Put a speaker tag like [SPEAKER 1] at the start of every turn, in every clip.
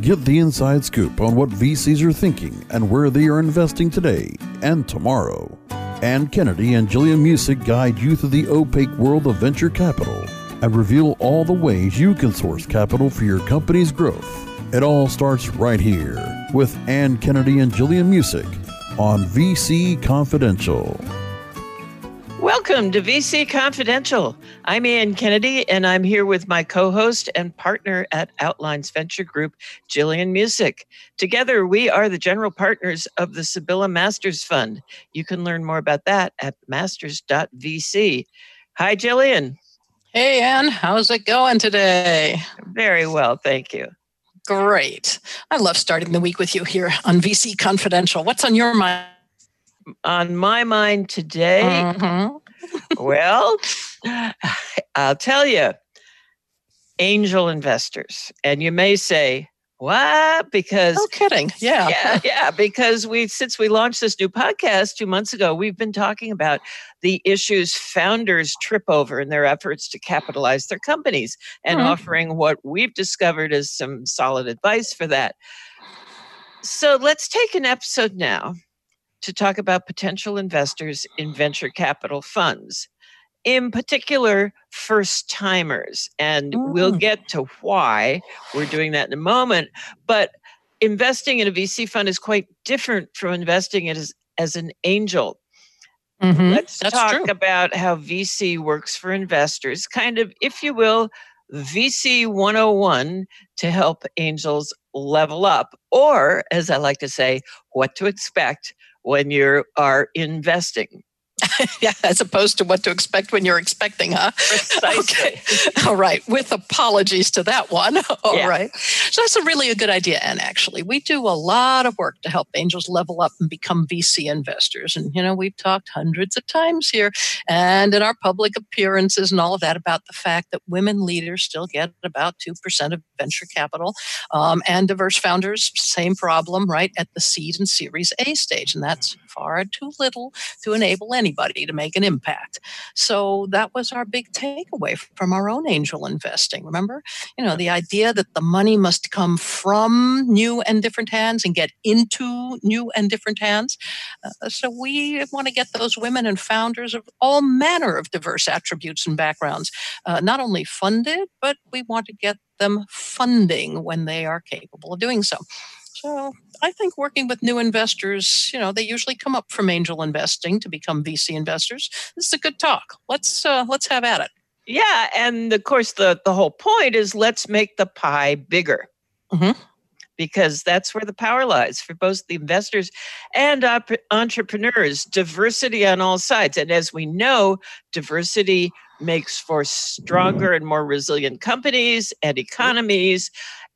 [SPEAKER 1] Get the inside scoop on what VCs are thinking and where they are investing today and tomorrow. Ann Kennedy and Jillian Muessig guide you through the opaque world of venture capital and reveal all the ways you can source capital for your company's growth. It all starts right here with Ann Kennedy and Jillian Muessig on VC Confidential.
[SPEAKER 2] Welcome to VC Confidential. I'm Ann Kennedy, and I'm here with my co host and partner at Outlines Venture Group, Jillian Muessig. Together, we are the general partners of the Sibylla Masters Fund. You can learn more about that at masters.vc. Hi, Jillian.
[SPEAKER 3] Hey, Ann. How's it going today?
[SPEAKER 2] Very well, thank you.
[SPEAKER 3] Great. I love starting the week with you here on VC Confidential. What's on your mind?
[SPEAKER 2] on my mind today, mm-hmm. Well, I'll tell you, angel investors. And you may say, what? Because
[SPEAKER 3] no kidding. Yeah.
[SPEAKER 2] Yeah. Yeah. Because we since we launched this new podcast two months ago, we've been talking about the issues founders trip over in their efforts to capitalize their companies and mm-hmm. offering what we've discovered as some solid advice for that. So let's take an episode now to talk about potential investors in venture capital funds, in particular, first timers. And mm. we'll get to why we're doing that in a moment. But investing in a VC fund is quite different from investing it as, as an angel. Mm-hmm. Let's That's talk true. about how VC works for investors, kind of, if you will, VC 101 to help angels level up, or as I like to say, what to expect when you are investing.
[SPEAKER 3] yeah, as opposed to what to expect when you're expecting, huh?
[SPEAKER 2] Precisely.
[SPEAKER 3] Okay. All right. With apologies to that one. All yeah. right. So that's a really a good idea. And actually, we do a lot of work to help angels level up and become VC investors. And, you know, we've talked hundreds of times here and in our public appearances and all of that about the fact that women leaders still get about 2% of venture capital. Um, and diverse founders, same problem, right? At the seed and series A stage. And that's far too little to enable any anybody to make an impact. So that was our big takeaway from our own angel investing. Remember, you know, the idea that the money must come from new and different hands and get into new and different hands. Uh, so we want to get those women and founders of all manner of diverse attributes and backgrounds, uh, not only funded, but we want to get them funding when they are capable of doing so. So I think working with new investors, you know, they usually come up from angel investing to become VC investors. This is a good talk. Let's uh, let's have at it.
[SPEAKER 2] Yeah, and of course the the whole point is let's make the pie bigger. Mm-hmm. Because that's where the power lies for both the investors and op- entrepreneurs. Diversity on all sides. And as we know, diversity makes for stronger and more resilient companies and economies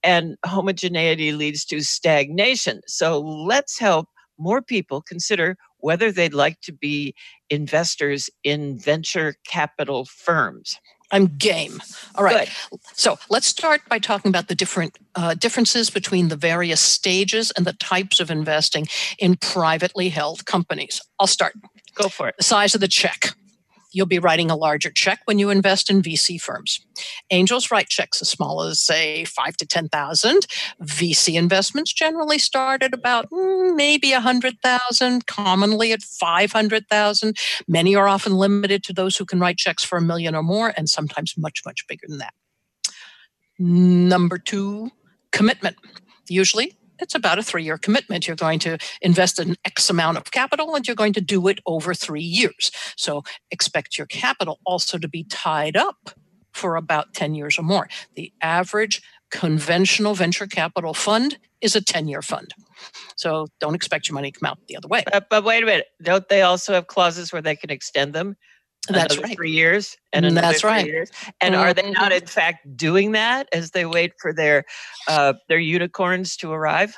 [SPEAKER 2] and homogeneity leads to stagnation. So let's help more people consider whether they'd like to be investors in venture capital firms.
[SPEAKER 3] I'm game. All right. Good. So let's start by talking about the different uh, differences between the various stages and the types of investing in privately held companies. I'll start.
[SPEAKER 2] Go for it.
[SPEAKER 3] The size of the check you'll be writing a larger check when you invest in VC firms. Angels write checks as small as say 5 to 10,000. VC investments generally start at about mm, maybe 100,000, commonly at 500,000. Many are often limited to those who can write checks for a million or more and sometimes much much bigger than that. Number 2, commitment. Usually it's about a three year commitment. You're going to invest an X amount of capital and you're going to do it over three years. So expect your capital also to be tied up for about 10 years or more. The average conventional venture capital fund is a 10 year fund. So don't expect your money to come out the other way.
[SPEAKER 2] But wait a minute. Don't they also have clauses where they can extend them?
[SPEAKER 3] That's right.
[SPEAKER 2] Three years and another That's right. years. And mm-hmm. are they not, in fact, doing that as they wait for their uh, their unicorns to arrive?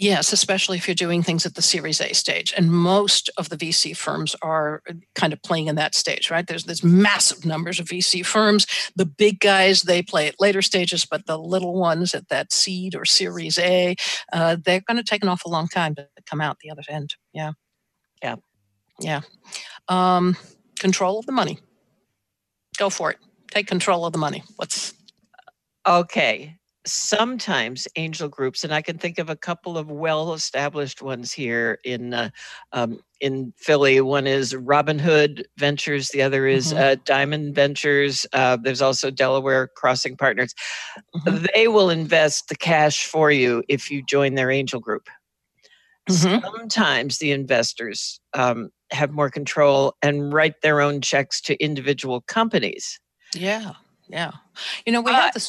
[SPEAKER 3] Yes, especially if you're doing things at the Series A stage, and most of the VC firms are uh, kind of playing in that stage, right? There's there's massive numbers of VC firms. The big guys they play at later stages, but the little ones at that seed or Series A, uh, they're going to take an awful long time to come out the other end. Yeah,
[SPEAKER 2] yeah,
[SPEAKER 3] yeah. Um, control of the money. Go for it. Take control of the money. What's
[SPEAKER 2] okay? sometimes angel groups, and I can think of a couple of well-established ones here in uh, um, in Philly. One is Robin Hood Ventures. The other is mm-hmm. uh, Diamond Ventures. Uh, there's also Delaware Crossing Partners. Mm-hmm. They will invest the cash for you if you join their angel group. Mm-hmm. Sometimes the investors um, have more control and write their own checks to individual companies.
[SPEAKER 3] Yeah. Yeah. You know, we but, have this.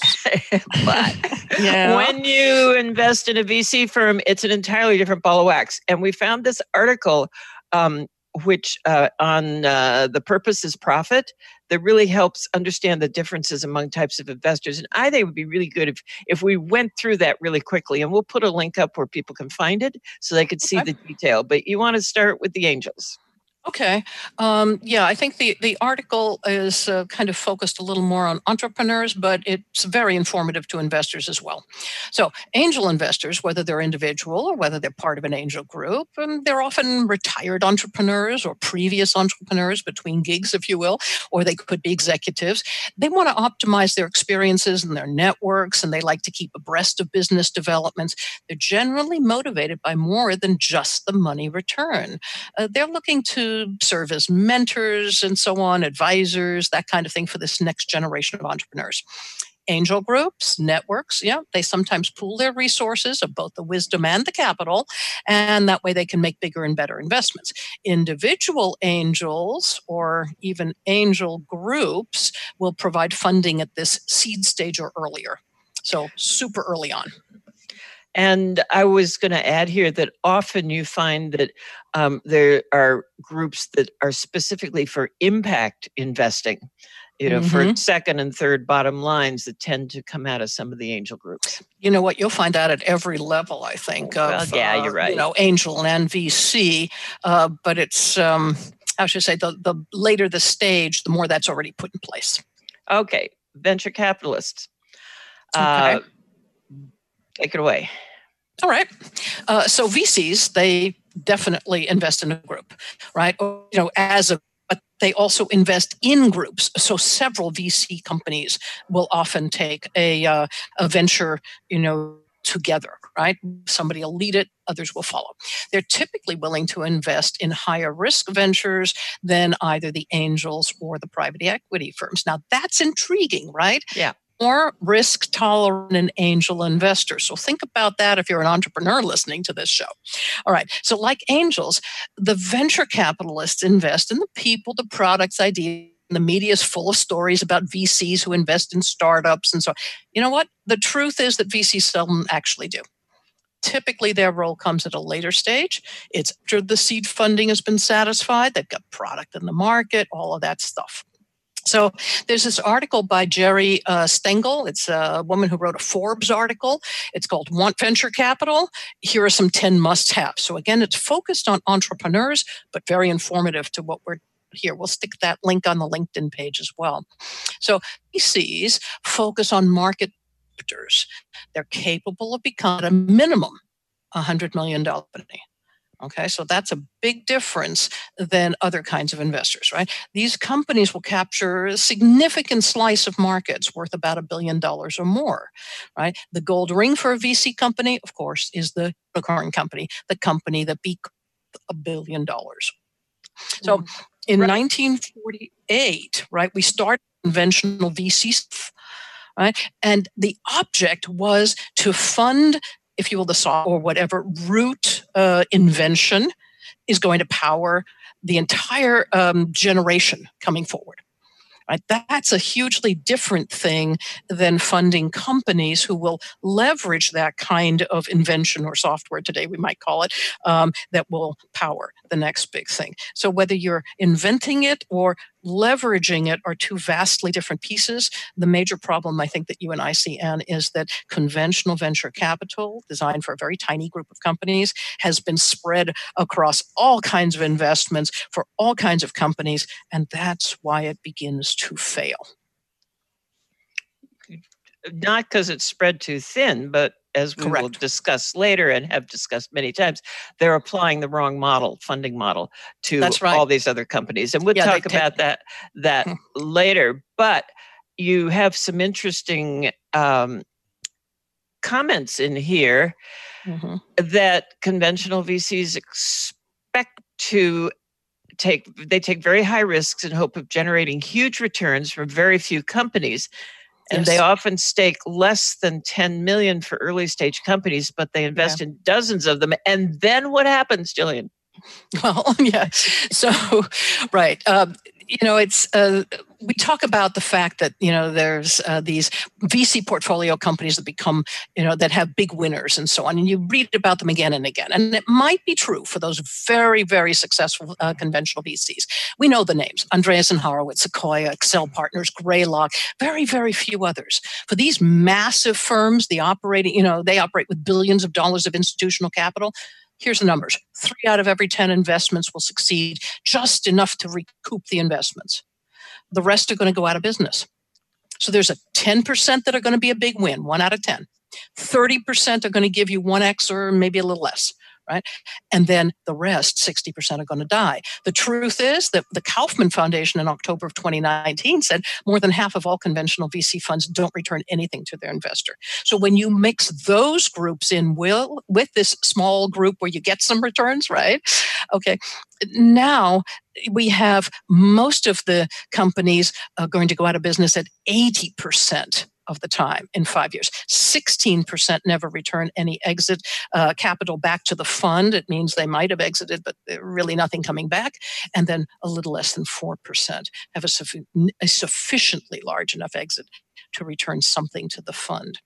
[SPEAKER 2] but yeah. when you invest in a VC firm, it's an entirely different ball of wax. And we found this article, um, which uh, on uh, the purpose is profit, that really helps understand the differences among types of investors. And I think it would be really good if if we went through that really quickly. And we'll put a link up where people can find it so they could see okay. the detail. But you want to start with the angels.
[SPEAKER 3] Okay. Um, yeah, I think the, the article is uh, kind of focused a little more on entrepreneurs, but it's very informative to investors as well. So, angel investors, whether they're individual or whether they're part of an angel group, and um, they're often retired entrepreneurs or previous entrepreneurs between gigs, if you will, or they could be executives. They want to optimize their experiences and their networks, and they like to keep abreast of business developments. They're generally motivated by more than just the money return. Uh, they're looking to serve as mentors and so on, advisors, that kind of thing for this next generation of entrepreneurs angel groups, networks, yeah, they sometimes pool their resources of both the wisdom and the capital, and that way they can make bigger and better investments. Individual angels or even angel groups will provide funding at this seed stage or earlier. So, super early on.
[SPEAKER 2] And I was going to add here that often you find that um, there are groups that are specifically for impact investing, you know, mm-hmm. for second and third bottom lines that tend to come out of some of the angel groups.
[SPEAKER 3] You know what? You'll find that at every level, I think.
[SPEAKER 2] Well, of, yeah, you're right.
[SPEAKER 3] Uh, you know, angel and VC, uh, but it's, um, how should I say, the, the later the stage, the more that's already put in place.
[SPEAKER 2] Okay, venture capitalists. Okay. Uh, Take it away.
[SPEAKER 3] All right. Uh, so VCs, they definitely invest in a group, right? Or, you know, as a but they also invest in groups. So several VC companies will often take a uh, a venture, you know, together, right? Somebody will lead it, others will follow. They're typically willing to invest in higher risk ventures than either the angels or the private equity firms. Now that's intriguing, right?
[SPEAKER 2] Yeah
[SPEAKER 3] more risk tolerant an angel investor. So think about that if you're an entrepreneur listening to this show. All right. So, like angels, the venture capitalists invest in the people, the products, ideas. The media is full of stories about VCs who invest in startups and so on. You know what? The truth is that VCs seldom actually do. Typically, their role comes at a later stage. It's after the seed funding has been satisfied, they've got product in the market, all of that stuff. So there's this article by Geri uh, Stengel. It's a woman who wrote a Forbes article. It's called Want Venture Capital. Here are some 10 must haves. So again, it's focused on entrepreneurs, but very informative to what we're here. We'll stick that link on the LinkedIn page as well. So VCs focus on market They're capable of becoming a minimum $100 million company. Okay, so that's a big difference than other kinds of investors, right? These companies will capture a significant slice of markets worth about a billion dollars or more, right? The gold ring for a VC company, of course, is the unicorn company, the company that beat a billion dollars. So mm. in right. 1948, right, we started conventional VC right? And the object was to fund if you will, the saw or whatever root uh, invention is going to power the entire um, generation coming forward. Right? That's a hugely different thing than funding companies who will leverage that kind of invention or software today, we might call it, um, that will power the next big thing. So whether you're inventing it or leveraging it are two vastly different pieces. The major problem I think that you and I see, Ann, is that conventional venture capital, designed for a very tiny group of companies, has been spread across all kinds of investments for all kinds of companies, and that's why it begins to fail.
[SPEAKER 2] Not because it's spread too thin, but as we Correct. will discuss later and have discussed many times, they're applying the wrong model, funding model, to right. all these other companies. And we'll yeah, talk about that that hmm. later. But you have some interesting um, comments in here mm-hmm. that conventional VCs expect to take they take very high risks in hope of generating huge returns from very few companies and yes. they often stake less than 10 million for early stage companies but they invest yeah. in dozens of them and then what happens Jillian
[SPEAKER 3] well yeah so right um, you know, it's uh, we talk about the fact that you know there's uh, these VC portfolio companies that become you know that have big winners and so on, and you read about them again and again, and it might be true for those very very successful uh, conventional VCs. We know the names: Andreas Andreessen Horowitz, Sequoia, Accel Partners, Greylock, very very few others. For these massive firms, the operating you know they operate with billions of dollars of institutional capital. Here's the numbers three out of every 10 investments will succeed, just enough to recoup the investments. The rest are going to go out of business. So there's a 10% that are going to be a big win, one out of 10. 30% are going to give you 1x or maybe a little less right? And then the rest, 60% are going to die. The truth is that the Kauffman Foundation in October of 2019 said more than half of all conventional VC funds don't return anything to their investor. So when you mix those groups in will with this small group where you get some returns, right? Okay. Now we have most of the companies uh, going to go out of business at 80% of the time in five years. 16% never return any exit uh, capital back to the fund. It means they might have exited, but really nothing coming back. And then a little less than 4% have a, a sufficiently large enough exit to return something to the fund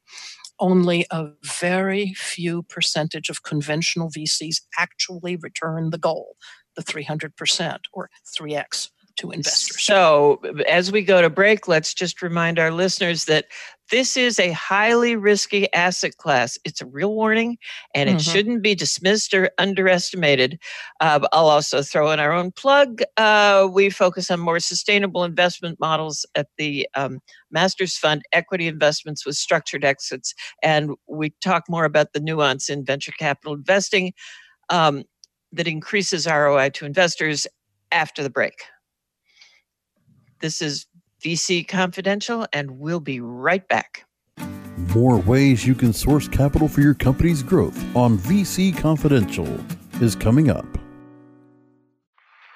[SPEAKER 3] only a very few percentage of conventional VCs actually return the goal, the 300% or 3x to investors.
[SPEAKER 2] So, as we go to break, let's just remind our listeners that this is a highly risky asset class. It's a real warning, and it mm-hmm. shouldn't be dismissed or underestimated. Uh, I'll also throw in our own plug. Uh, we focus on more sustainable investment models at the um, Masters Fund, equity investments with structured exits, and we talk more about the nuance in venture capital investing um, that increases ROI to investors after the break. This is VC Confidential, and we'll be right back.
[SPEAKER 1] More ways you can source capital for your company's growth on VC Confidential is coming up.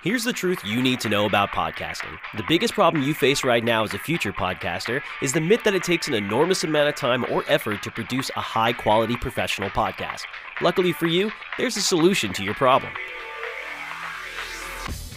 [SPEAKER 4] Here's the truth you need to know about podcasting. The biggest problem you face right now as a future podcaster is the myth that it takes an enormous amount of time or effort to produce a high quality professional podcast. Luckily for you, there's a solution to your problem.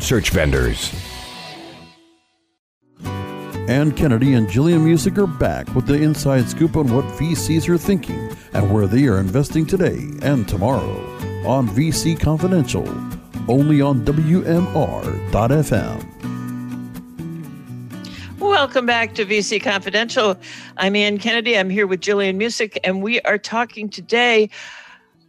[SPEAKER 5] search vendors.
[SPEAKER 1] Ann Kennedy and Jillian Muessig are back with the inside scoop on what VCs are thinking and where they are investing today and tomorrow on VC Confidential, only on WMR.FM.
[SPEAKER 2] Welcome back to VC Confidential. I'm Ann Kennedy. I'm here with Jillian Muessig, and we are talking today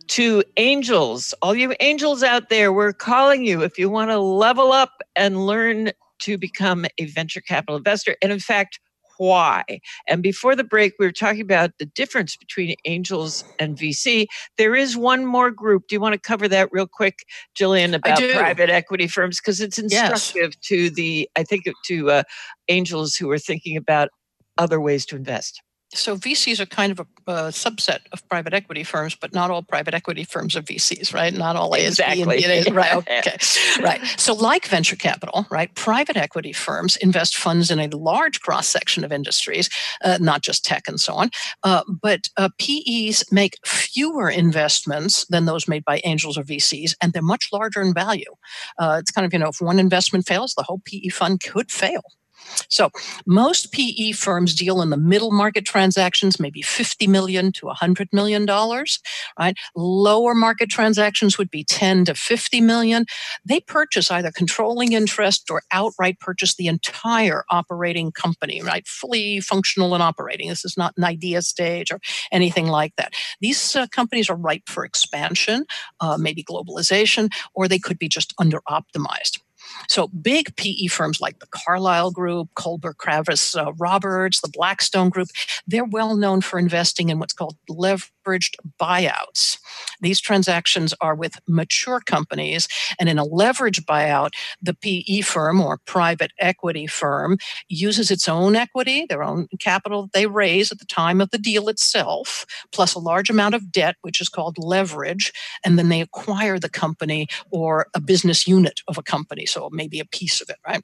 [SPEAKER 2] to angels. All you angels out there, we're calling you if you want to level up and learn to become a venture capital investor. And in fact, why. And before the break, we were talking about the difference between angels and VC. There is one more group. Do you want to cover that real quick, Jillian, about private equity firms? Because it's instructive yes. to the, I think, to uh, angels who are thinking about other ways to invest
[SPEAKER 3] so VCs are kind of a, a, subset of private equity firms, but not all private equity firms are VCs, right? Not all
[SPEAKER 2] exactly.
[SPEAKER 3] ASB and right? Okay, right. So, like venture capital, right? Private equity firms invest funds in a large cross section of industries, uh, not just tech and so on. Uh, but uh, PEs make fewer investments than those made by angels or VCs, and they're much larger in value. Uh, it's kind of you know, if one investment fails, the whole PE fund could fail. So most PE firms deal in the middle market transactions, maybe 50 million to 100 million dollars, right? Lower market transactions would be 10 to 50 million. They purchase either controlling interest or outright purchase the entire operating company, right? Fully functional and operating. This is not an idea stage or anything like that. These uh, companies are ripe for expansion, uh, maybe globalization, or they could be just under optimized. So big PE firms like the Carlyle Group, Kohlberg Kravis uh, Roberts, the Blackstone Group, they're well known for investing in what's called leveraged buyouts. These transactions are with mature companies, and in a leveraged buyout, the PE firm or private equity firm uses its own equity, their own capital that they raise at the time of the deal itself, plus a large amount of debt, which is called leverage, and then they acquire the company or a business unit of a company. So maybe a piece of it, right?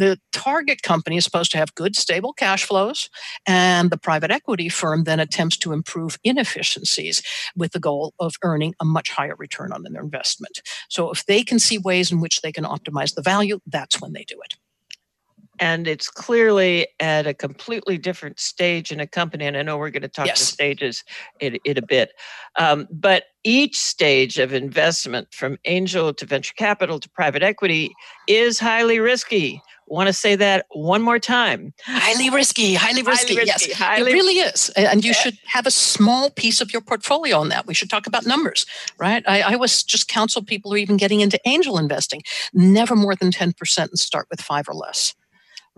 [SPEAKER 3] The target company is supposed to have good, stable cash flows, and the private equity firm then attempts to improve inefficiencies with the goal of earning a much higher return on their investment. So, if they can see ways in which they can optimize the value, that's when they do it
[SPEAKER 2] and it's clearly at a completely different stage in a company. And I know we're going to talk yes. to stages in, in a bit. Um, but each stage of investment, from angel to venture capital to private equity, is highly risky. Want to say that one more time?
[SPEAKER 3] Highly risky, highly risky. Highly risky yes, highly it really is. And you yeah. should have a small piece of your portfolio on that. We should talk about numbers, right? I, I always just counsel people who are even getting into angel investing never more than 10% and start with five or less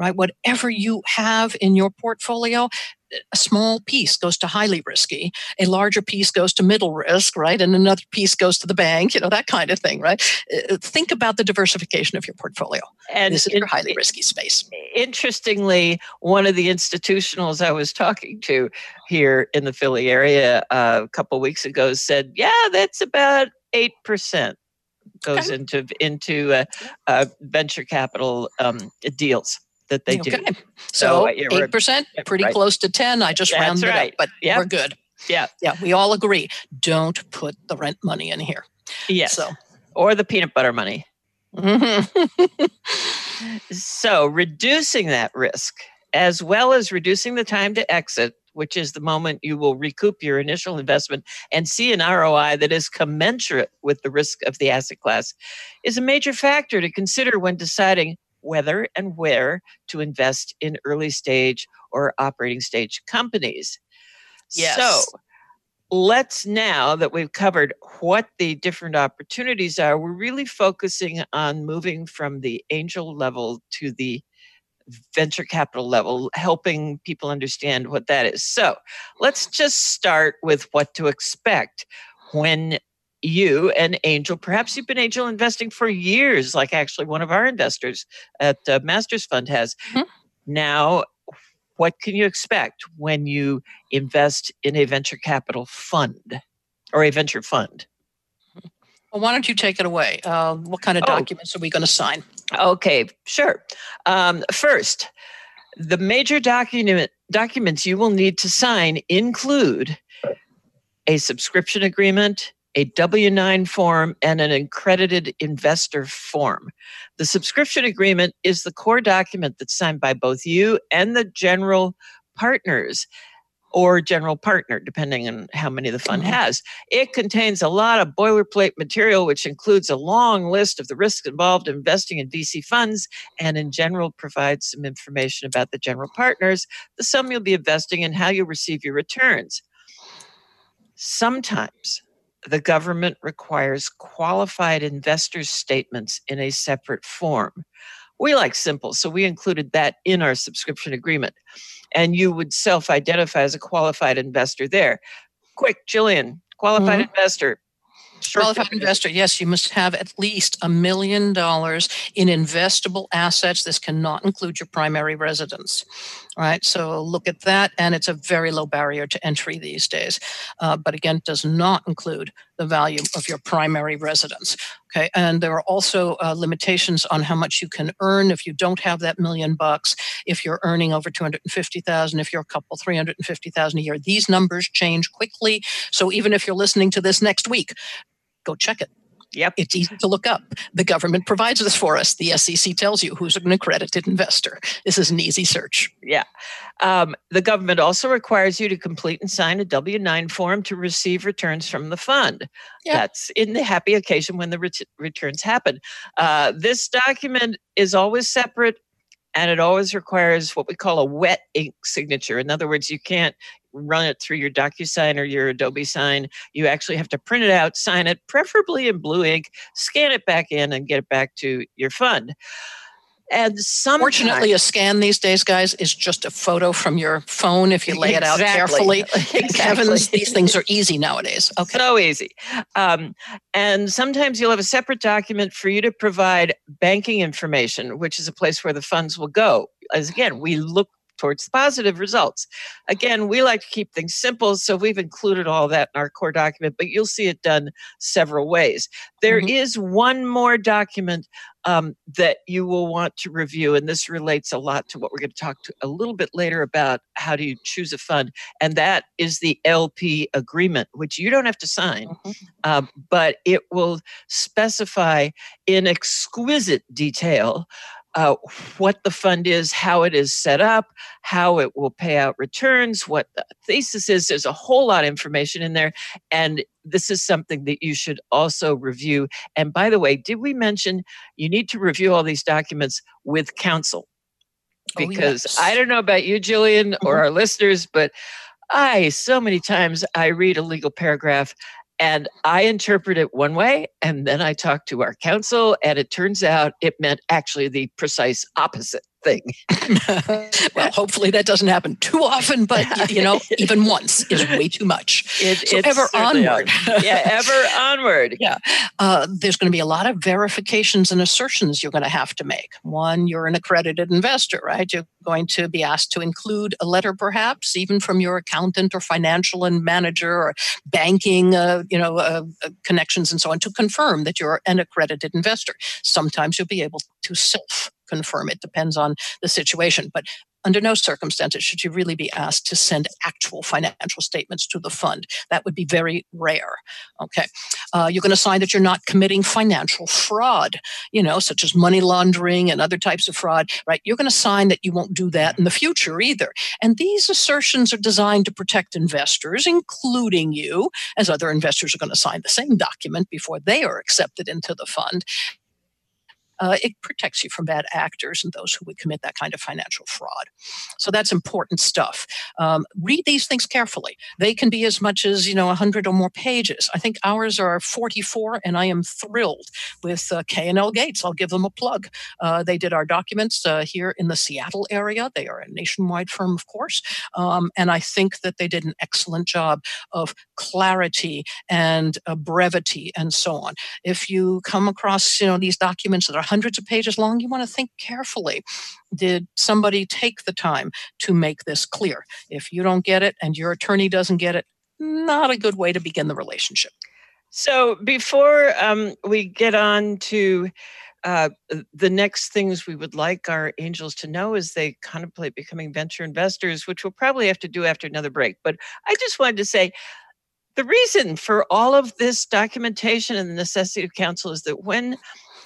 [SPEAKER 3] right? Whatever you have in your portfolio, a small piece goes to highly risky, a larger piece goes to middle risk, right? And another piece goes to the bank, you know, that kind of thing, right? Uh, think about the diversification of your portfolio. And this is in, your highly risky space.
[SPEAKER 2] Interestingly, one of the institutionals I was talking to here in the Philly area uh, a couple weeks ago said, yeah, that's about 8% goes okay. into into uh, uh, venture capital um, deals that they okay. do.
[SPEAKER 3] So eight percent, pretty right. close to ten. I just That's rounded right. up, but yep. we're good.
[SPEAKER 2] Yeah,
[SPEAKER 3] yeah. We all agree. Don't put the rent money in here.
[SPEAKER 2] Yes. So or the peanut butter money. Mm-hmm. so reducing that risk, as well as reducing the time to exit, which is the moment you will recoup your initial investment and see an ROI that is commensurate with the risk of the asset class, is a major factor to consider when deciding whether and where to invest in early stage or operating stage companies.
[SPEAKER 3] Yes.
[SPEAKER 2] So let's now that we've covered what the different opportunities are, we're really focusing on moving from the angel level to the venture capital level, helping people understand what that is. So let's just start with what to expect when you an angel. Perhaps you've been angel investing for years like actually one of our investors at uh, masters fund has. Mm-hmm. now what can you expect when you invest in a venture capital fund or a venture fund?
[SPEAKER 3] Well, why don't you take it away? Uh, what kind of oh. documents are we going to sign?
[SPEAKER 2] Okay sure. Um, first the major document documents you will need to sign include a subscription agreement a W 9 form, and an accredited investor form. The subscription agreement is the core document that's signed by both you and the general partners or general partner, depending on how many the fund mm-hmm. has. It contains a lot of boilerplate material, which includes a long list of the risks involved in investing in VC funds, and in general provides some information about the general partners, the sum you'll be investing, and how you'll receive your returns. Sometimes the government requires qualified investor statements in a separate form. We like simple, so we included that in our subscription agreement. And you would self identify as a qualified investor there. Quick, Jillian, qualified mm-hmm. investor.
[SPEAKER 3] Qualified investor, yes, you must have at least a million dollars in investable assets. This cannot include your primary residence. Right, so look at that, and it's a very low barrier to entry these days. Uh, but again, does not include the value of your primary residence. Okay, and there are also uh, limitations on how much you can earn if you don't have that million bucks. If you're earning over two hundred and fifty thousand, if you're a couple three hundred and fifty thousand a year, these numbers change quickly. So even if you're listening to this next week, go check it.
[SPEAKER 2] Yep.
[SPEAKER 3] It's easy to look up. The government provides this for us. The SEC tells you who's an accredited investor. This is an easy search.
[SPEAKER 2] Yeah. Um, the government also requires you to complete and sign a W 9 form to receive returns from the fund. Yep. That's in the happy occasion when the ret- returns happen. Uh, this document is always separate and it always requires what we call a wet ink signature. In other words, you can't run it through your DocuSign or your Adobe Sign. You actually have to print it out, sign it, preferably in blue ink, scan it back in, and get it back to your fund. And
[SPEAKER 3] fortunately, a scan these days, guys, is just a photo from your phone if you lay it out carefully. exactly. Heavens, these things are easy nowadays.
[SPEAKER 2] Okay, so easy. Um, and sometimes you'll have a separate document for you to provide banking information, which is a place where the funds will go. As again, we look towards positive results. Again, we like to keep things simple, so we've included all that in our core document, but you'll see it done several ways. There mm-hmm. is one more document um, that you will want to review, and this relates a lot to what we're going to talk to a little bit later about how do you choose a fund, and that is the LP agreement, which you don't have to sign, mm-hmm. uh, but it will specify in exquisite detail uh, what the fund is, how it is set up, how it will pay out returns, what the thesis is. There's a whole lot of information in there. And this is something that you should also review. And by the way, did we mention you need to review all these documents with counsel? Because oh, yes. I don't know about you, Jillian, or mm-hmm. our listeners, but I, so many times, I read a legal paragraph and I interpret it one way, and then I talk to our counsel, and it turns out it meant actually the precise opposite thing.
[SPEAKER 3] well, hopefully that doesn't happen too often, but you know, even once is way too much. It, so ever onward.
[SPEAKER 2] yeah, ever onward.
[SPEAKER 3] Yeah. Uh, there's going to be a lot of verifications and assertions you're going to have to make. One, you're an accredited investor, right? You're going to be asked to include a letter, perhaps, even from your accountant or financial and manager or banking, uh, you know, uh, uh connections and so on to confirm that you're an accredited investor. Sometimes you'll be able to self confirm. It depends on the situation. But under no circumstances should you really be asked to send actual financial statements to the fund. That would be very rare. Okay. Uh, you're going to sign that you're not committing financial fraud, you know, such as money laundering and other types of fraud, right? You're going to sign that you won't do that in the future either. And these assertions are designed to protect investors, including you, as other investors are going to sign the same document before they are accepted into the fund uh, it protects you from bad actors and those who would commit that kind of financial fraud. So that's important stuff. Um, read these things carefully. They can be as much as you know 100 or more pages. I think ours are 44, and I am thrilled with uh, K&L Gates. I'll give them a plug. Uh, they did our documents uh, here in the Seattle area. They are a nationwide firm, of course, um, and I think that they did an excellent job of clarity and uh, brevity and so on. If you come across you know these documents that are hundreds of pages long, you want to think carefully. Did somebody take the time to make this clear? If you don't get it and your attorney doesn't get it, not a good way to begin the relationship.
[SPEAKER 2] So before um, we get on to uh, the next things we would like our angels to know as they contemplate becoming venture investors, which we'll probably have to do after another break. But I just wanted to say the reason for all of this documentation and the necessity of counsel is that when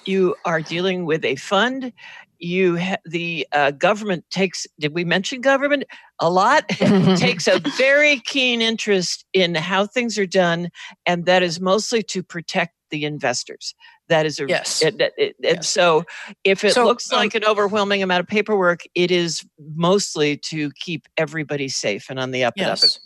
[SPEAKER 2] you are dealing with a fund you ha- the uh, government takes did we mention government a lot takes a very keen interest in how things are done and that is mostly to protect the investors that is a
[SPEAKER 3] yes,
[SPEAKER 2] it, it, it, yes. so if it so, looks um, like an overwhelming amount of paperwork it is mostly to keep everybody safe and on the up
[SPEAKER 3] yes.
[SPEAKER 2] and up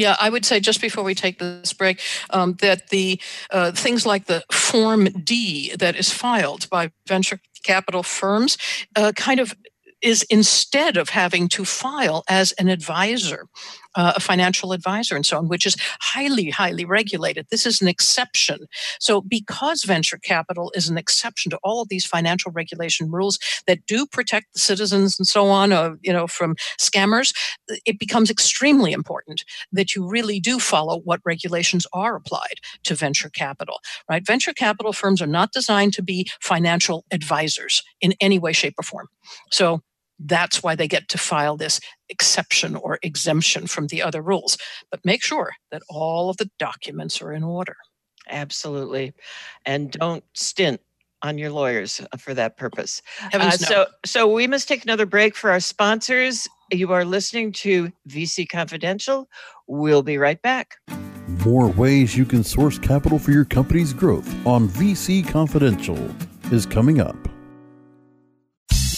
[SPEAKER 3] Yeah, I would say just before we take this break um, that the uh, things like the Form D that is filed by venture capital firms uh, kind of is instead of having to file as an advisor, uh, a financial advisor, and so on, which is highly, highly regulated. This is an exception. So, because venture capital is an exception to all of these financial regulation rules that do protect the citizens and so on, uh, you know, from scammers, it becomes extremely important that you really do follow what regulations are applied to venture capital. Right? Venture capital firms are not designed to be financial advisors in any way, shape, or form. So that's why they get to file this exception or exemption from the other rules. But make sure that all of the documents are in order.
[SPEAKER 2] Absolutely. And don't stint on your lawyers uh, for that purpose.
[SPEAKER 3] Uh, no.
[SPEAKER 2] So, so we must take another break for our sponsors. You are listening to VC Confidential. We'll be right back.
[SPEAKER 1] More ways you can source capital for your company's growth on VC Confidential is coming up.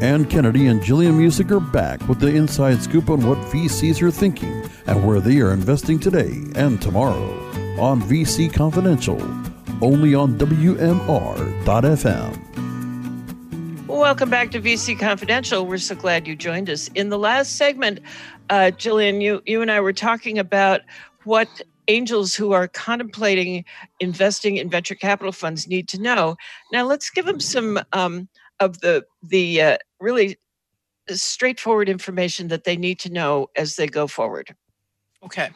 [SPEAKER 1] Ann Kennedy and Jillian Muessig are back with the inside scoop on what VCs are thinking and where they are investing today and tomorrow on VC Confidential, only on WMR.FM.
[SPEAKER 2] Welcome back to VC Confidential. We're so glad you joined us. In the last segment, uh, Jillian, you, you and I were talking about what angels who are contemplating investing in venture capital funds need to know. Now, let's give them some um, of the the uh, really straightforward information that they need to know as they go forward.
[SPEAKER 3] Okay.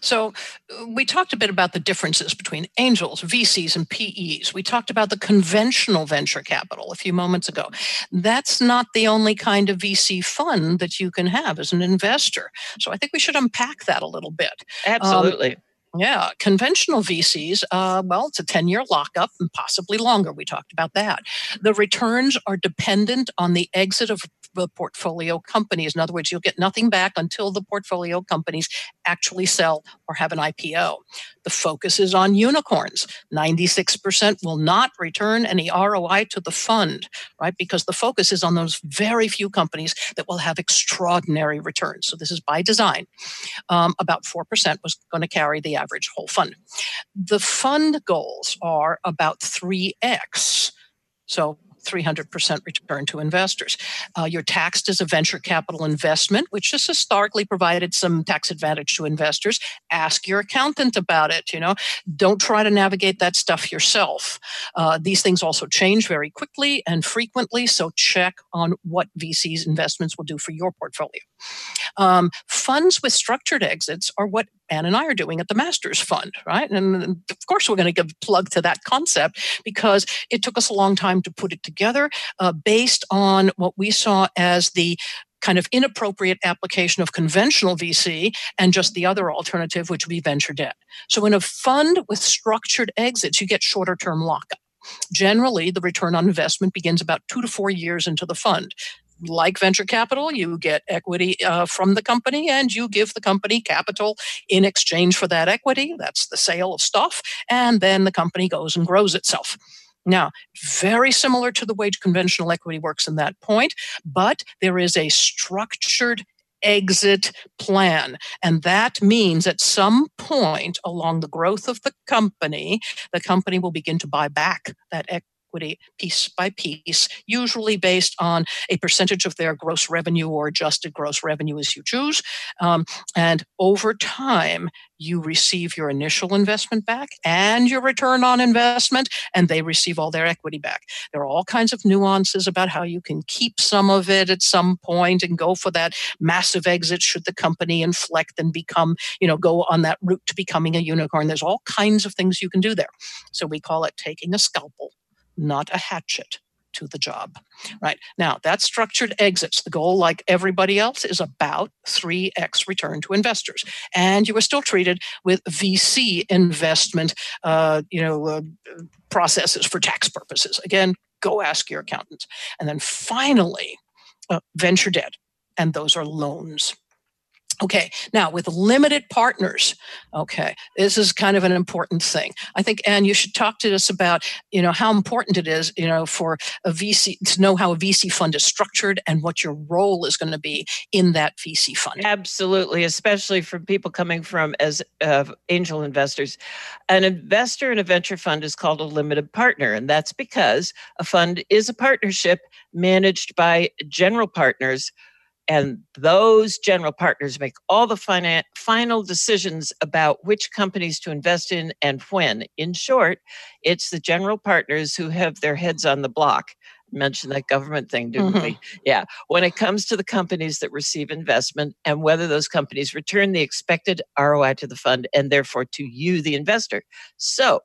[SPEAKER 3] So uh, we talked a bit about the differences between angels, VCs, and PEs. We talked about the conventional venture capital a few moments ago. That's not the only kind of VC fund that you can have as an investor. So I think we should unpack that a little bit.
[SPEAKER 2] Absolutely.
[SPEAKER 3] Um, yeah, conventional VCs, uh, well, it's a 10 year lockup and possibly longer. We talked about that. The returns are dependent on the exit of the portfolio companies. In other words, you'll get nothing back until the portfolio companies actually sell or have an IPO. The focus is on unicorns. 96% will not return any ROI to the fund, right? Because the focus is on those very few companies that will have extraordinary returns. So this is by design. Um, about 4% was going to carry the average whole fund. The fund goals are about 3x. So 300% return to investors. Uh, you're taxed as a venture capital investment, which has historically provided some tax advantage to investors. Ask your accountant about it. You know, don't try to navigate that stuff yourself. Uh, these things also change very quickly and frequently, so check on what VC's investments will do for your portfolio. Um, funds with structured exits are what Ann and I are doing at the Masters Fund, right? And of course, we're going to give a plug to that concept because it took us a long time to put it together uh, based on what we saw as the kind of inappropriate application of conventional VC and just the other alternative, which would be venture debt. So, in a fund with structured exits, you get shorter term lockup. Generally, the return on investment begins about two to four years into the fund like venture capital, you get equity uh, from the company and you give the company capital in exchange for that equity. That's the sale of stuff. And then the company goes and grows itself. Now, very similar to the way conventional equity works in that point, but there is a structured exit plan. And that means at some point along the growth of the company, the company will begin to buy back that equity equity piece by piece, usually based on a percentage of their gross revenue or adjusted gross revenue as you choose. Um, and over time, you receive your initial investment back and your return on investment, and they receive all their equity back. There are all kinds of nuances about how you can keep some of it at some point and go for that massive exit should the company inflect and become, you know, go on that route to becoming a unicorn. There's all kinds of things you can do there. So we call it taking a scalpel not a hatchet to the job. Right now, that structured exits. The goal, like everybody else, is about 3x return to investors, and you are still treated with VC investment, uh, you know, uh, processes for tax purposes. Again, go ask your accountant. And then finally, uh, venture debt, and those are loans. Okay, now with limited partners, okay, this is kind of an important thing. I think, and you should talk to us about, you know, how important it is, you know, for a VC to know how a VC fund is structured and what your role is going to be in that VC fund.
[SPEAKER 2] Absolutely, especially for people coming from as uh, angel investors. An investor in a venture fund is called a limited partner, and that's because a fund is a partnership managed by general partners and those general partners make all the fina- final decisions about which companies to invest in and when. In short, it's the general partners who have their heads on the block. Mention that government thing, didn't mm-hmm. we? Yeah. When it comes to the companies that receive investment and whether those companies return the expected ROI to the fund and therefore to you, the investor. So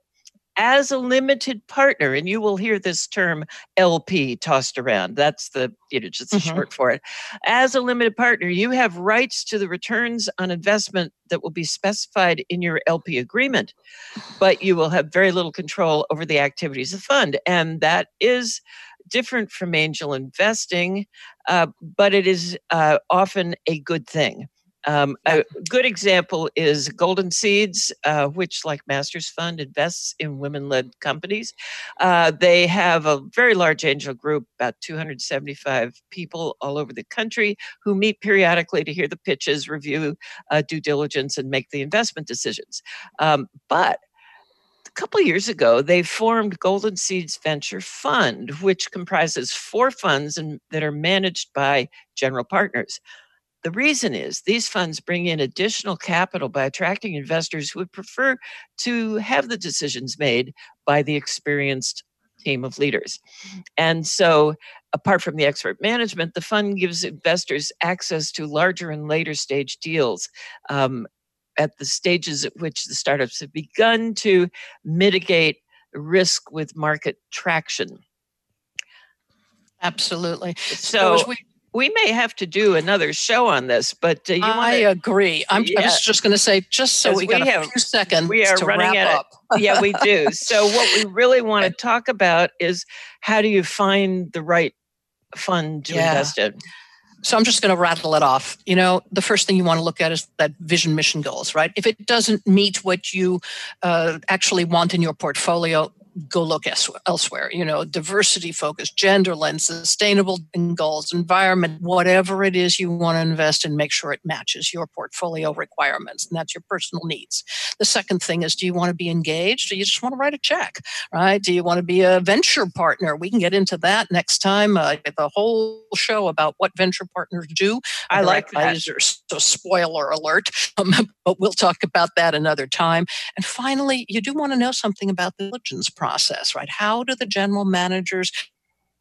[SPEAKER 2] as a limited partner, and you will hear this term LP tossed around. That's the, you know, just mm-hmm. short for it. As a limited partner, you have rights to the returns on investment that will be specified in your LP agreement, but you will have very little control over the activities of the fund. And that is different from angel investing, uh, but it is uh, often a good thing. Um, a good example is Golden Seeds, uh, which, like Masters Fund, invests in women led companies. Uh, they have a very large angel group, about 275 people all over the country, who meet periodically to hear the pitches, review uh, due diligence, and make the investment decisions. Um, but a couple years ago, they formed Golden Seeds Venture Fund, which comprises four funds and, that are managed by general partners. The reason is these funds bring in additional capital by attracting investors who would prefer to have the decisions made by the experienced team of leaders. And so, apart from the expert management, the fund gives investors access to larger and later stage deals. Um, at the stages at which the startups have begun to mitigate risk with market traction.
[SPEAKER 3] Absolutely.
[SPEAKER 2] So, so we, we may have to do another show on this, but uh, you
[SPEAKER 3] I
[SPEAKER 2] wanna,
[SPEAKER 3] agree. I'm, yeah. I was just going to say, just so we, we got have, a few seconds we are running wrap up.
[SPEAKER 2] yeah, we do. So what we really want to talk about is how do you find the right fund to yeah. invest in?
[SPEAKER 3] So I'm just going to rattle it off. You know, the first thing you want to look at is that vision, mission, goals, right? If it doesn't meet what you uh, actually want in your portfolio, go look elsewhere. You know, diversity focus, gender lens, sustainable goals, environment, whatever it is you want to invest in, make sure it matches your portfolio requirements. And that's your personal needs. The second thing is do you want to be engaged? or you just want to write a check, right? Do you want to be a venture partner? We can get into that next time. Uh, the whole show about what venture partners do.
[SPEAKER 2] I like
[SPEAKER 3] advisors. So, spoiler alert. Um, but we'll talk about that another time. And finally, you do want to know something about the diligence process, right? How do the general managers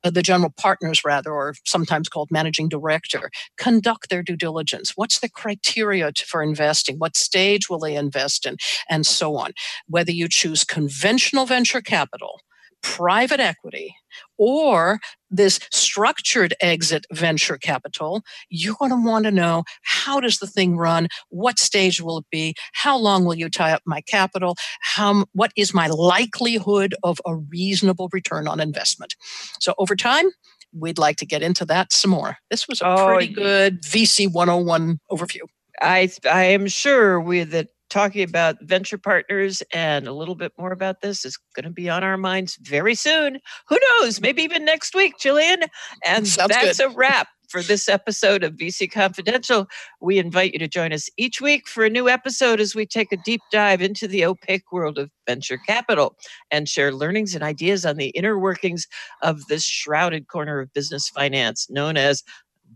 [SPEAKER 3] uh, the general partners rather or sometimes called managing director conduct their due diligence what's the criteria to, for investing what stage will they invest in and so on whether you choose conventional venture capital private equity or this structured exit venture capital, you're going to want to know how does the thing run? What stage will it be? How long will you tie up my capital? How, what is my likelihood of a reasonable return on investment? So over time, we'd like to get into that some more. This was a oh, pretty good VC 101 overview.
[SPEAKER 2] I, I am sure we that talking about venture partners and a little bit more about this is going to be on our minds very soon. Who knows? Maybe even next week, Jillian. And mm, Sounds that's good. a wrap. for this episode of VC Confidential. We invite you to join us each week for a new episode as we take a deep dive into the opaque world of venture capital and share learnings and ideas on the inner workings of this shrouded corner of business finance known as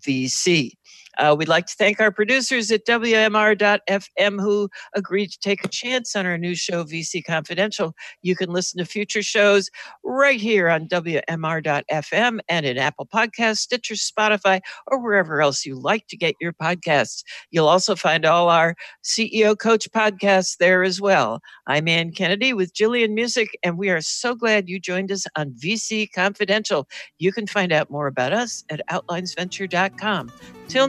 [SPEAKER 2] VC. Uh, we'd like to thank our producers at WMR.FM who agreed to take a chance on our new show, VC Confidential. You can listen to future shows right here on WMR.FM and in Apple Podcasts, Stitcher, Spotify, or wherever else you like to get your podcasts. You'll also find all our CEO Coach podcasts there as well. I'm Ann Kennedy with Jillian Muessig, and we are so glad you joined us on VC Confidential. You can find out more about us at outlinesventure.com. Till